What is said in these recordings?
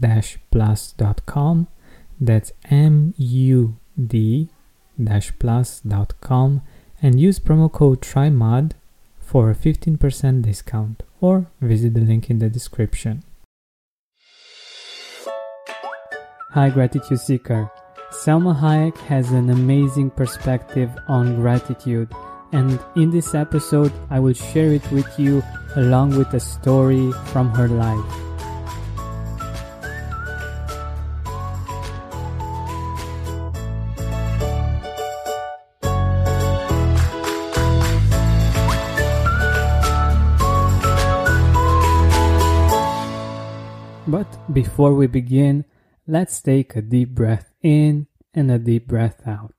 mood-plus.com. That's M U D plus.com and use promo code TRYMUD for a 15% discount or visit the link in the description. Hi Gratitude Seeker. Salma Hayek has an amazing perspective on gratitude and in this episode I will share it with you along with a story from her life. But before we begin, let's take a deep breath in and a deep breath out.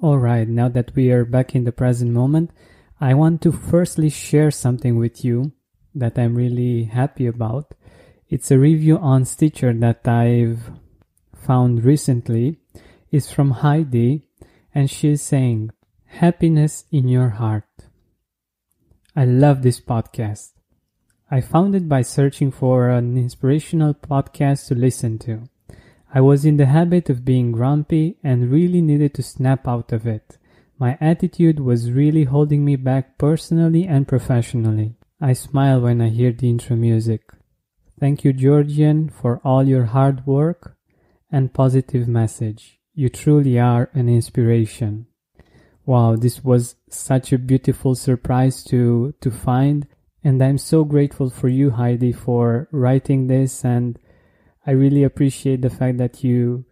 Alright, now that we are back in the present moment, I want to firstly share something with you that I'm really happy about. It's a review on Stitcher that I've found recently is from Heidi, and she is saying, Happiness in your heart. I love this podcast. I found it by searching for an inspirational podcast to listen to. I was in the habit of being grumpy and really needed to snap out of it. My attitude was really holding me back personally and professionally. I smile when I hear the intro music. Thank you, Georgian, for all your hard work and positive message. You truly are an inspiration. Wow, this was such a beautiful surprise to, to find. And I'm so grateful for you, Heidi, for writing this. And I really appreciate the fact that you,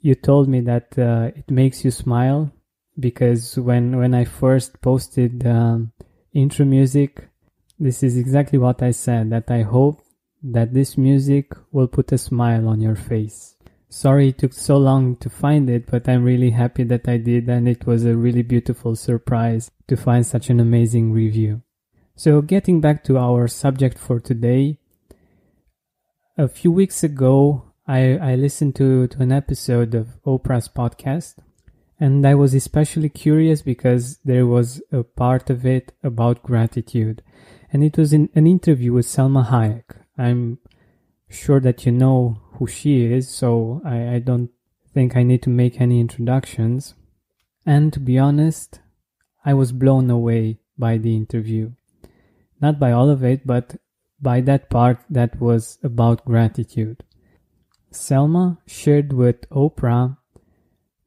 you told me that uh, it makes you smile because when, when I first posted um, intro music, this is exactly what I said, that I hope that this music will put a smile on your face. Sorry it took so long to find it, but I'm really happy that I did and it was a really beautiful surprise to find such an amazing review. So getting back to our subject for today, a few weeks ago I, I listened to, to an episode of Oprah's podcast and I was especially curious because there was a part of it about gratitude and it was in an interview with Salma Hayek. I'm sure that you know who she is, so I, I don't think I need to make any introductions. And to be honest, I was blown away by the interview. Not by all of it, but by that part that was about gratitude. Salma shared with Oprah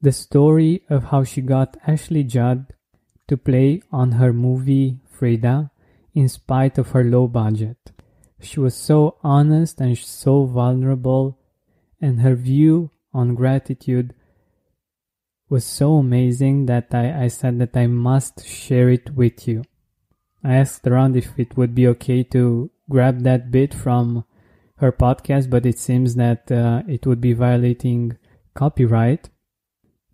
the story of how she got Ashley Judd to play on her movie Frida in spite of her low budget. She was so honest and so vulnerable and her view on gratitude was so amazing that I, I said that I must share it with you. I asked around if it would be okay to grab that bit from her podcast, but it seems that uh, it would be violating copyright.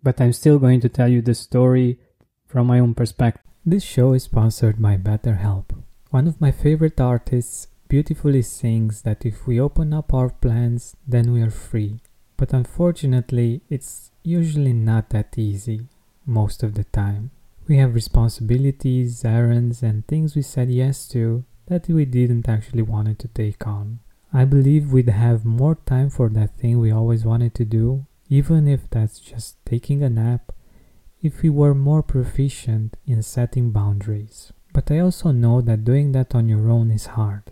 But I'm still going to tell you the story from my own perspective. This show is sponsored by BetterHelp. One of my favorite artists beautifully sings that if we open up our plans, then we are free. But unfortunately, it's usually not that easy most of the time. We have responsibilities, errands, and things we said yes to that we didn't actually wanted to take on. I believe we'd have more time for that thing we always wanted to do, even if that's just taking a nap, if we were more proficient in setting boundaries. But I also know that doing that on your own is hard.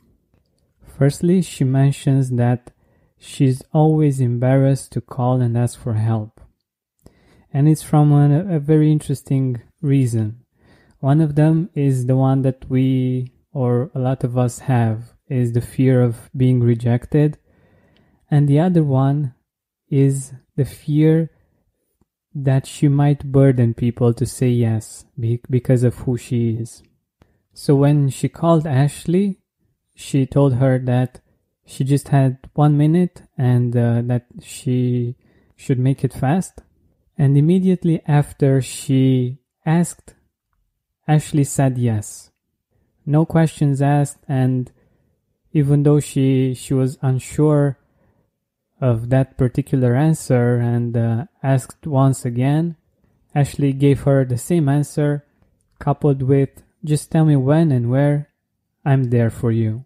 Firstly, she mentions that she's always embarrassed to call and ask for help. And it's from a, a very interesting reason. One of them is the one that we, or a lot of us have, is the fear of being rejected. And the other one is the fear that she might burden people to say yes because of who she is. So when she called Ashley, she told her that she just had one minute and uh, that she should make it fast. And immediately after she asked, Ashley said yes. No questions asked, and even though she she was unsure of that particular answer and uh, asked once again, Ashley gave her the same answer, coupled with just tell me when and where I'm there for you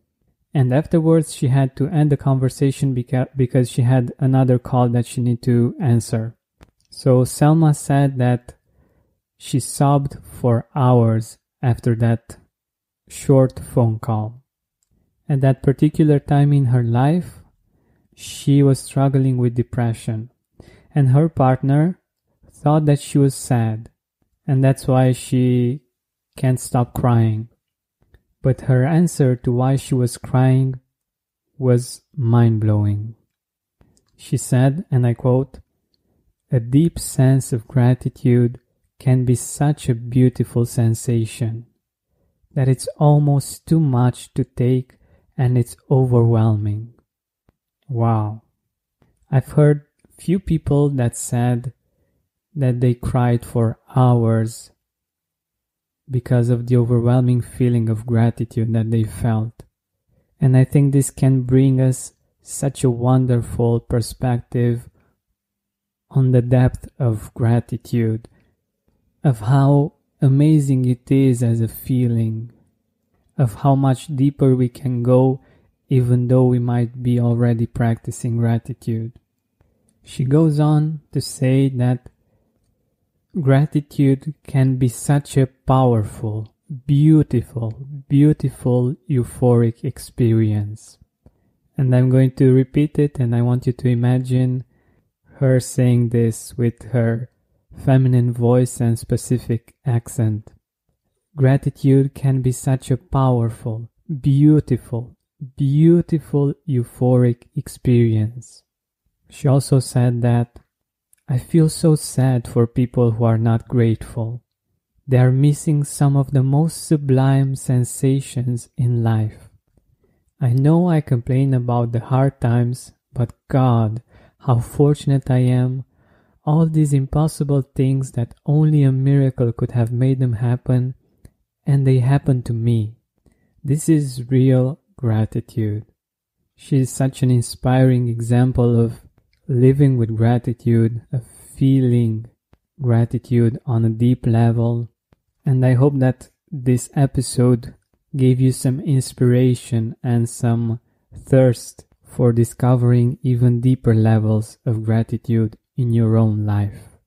and afterwards she had to end the conversation beca- because she had another call that she needed to answer. So Salma said that she sobbed for hours after that short phone call. At that particular time in her life, she was struggling with depression, and her partner thought that she was sad, and that's why she can't stop crying. But her answer to why she was crying was mind blowing. She said, and I quote, A deep sense of gratitude can be such a beautiful sensation that it's almost too much to take and it's overwhelming. Wow. I've heard few people that said that they cried for hours because of the overwhelming feeling of gratitude that they felt. And I think this can bring us such a wonderful perspective on the depth of gratitude, of how amazing it is as a feeling, of how much deeper we can go even though we might be already practicing gratitude. She goes on to say that gratitude can be such a powerful, beautiful, beautiful euphoric experience. And I'm going to repeat it and I want you to imagine her saying this with her feminine voice and specific accent. Gratitude can be such a powerful, beautiful, beautiful euphoric experience. She also said that I feel so sad for people who are not grateful. They are missing some of the most sublime sensations in life. I know I complain about the hard times, but God, how fortunate I am. All these impossible things that only a miracle could have made them happen, and they happened to me. This is real gratitude. She is such an inspiring example of living with gratitude, of feeling gratitude on a deep level. And I hope that this episode gave you some inspiration and some thirst for discovering even deeper levels of gratitude in your own life.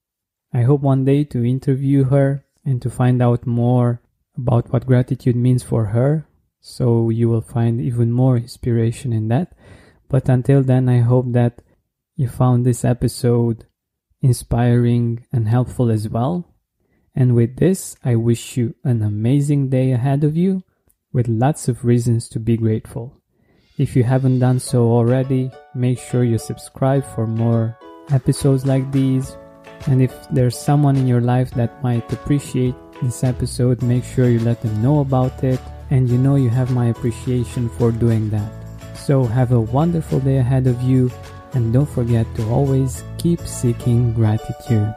I hope one day to interview her and to find out more about what gratitude means for her. So you will find even more inspiration in that. But until then, I hope that you found this episode inspiring and helpful as well. And with this, I wish you an amazing day ahead of you with lots of reasons to be grateful. If you haven't done so already, make sure you subscribe for more episodes like these. And if there's someone in your life that might appreciate this episode, make sure you let them know about it. And you know you have my appreciation for doing that. So have a wonderful day ahead of you and don't forget to always keep seeking gratitude.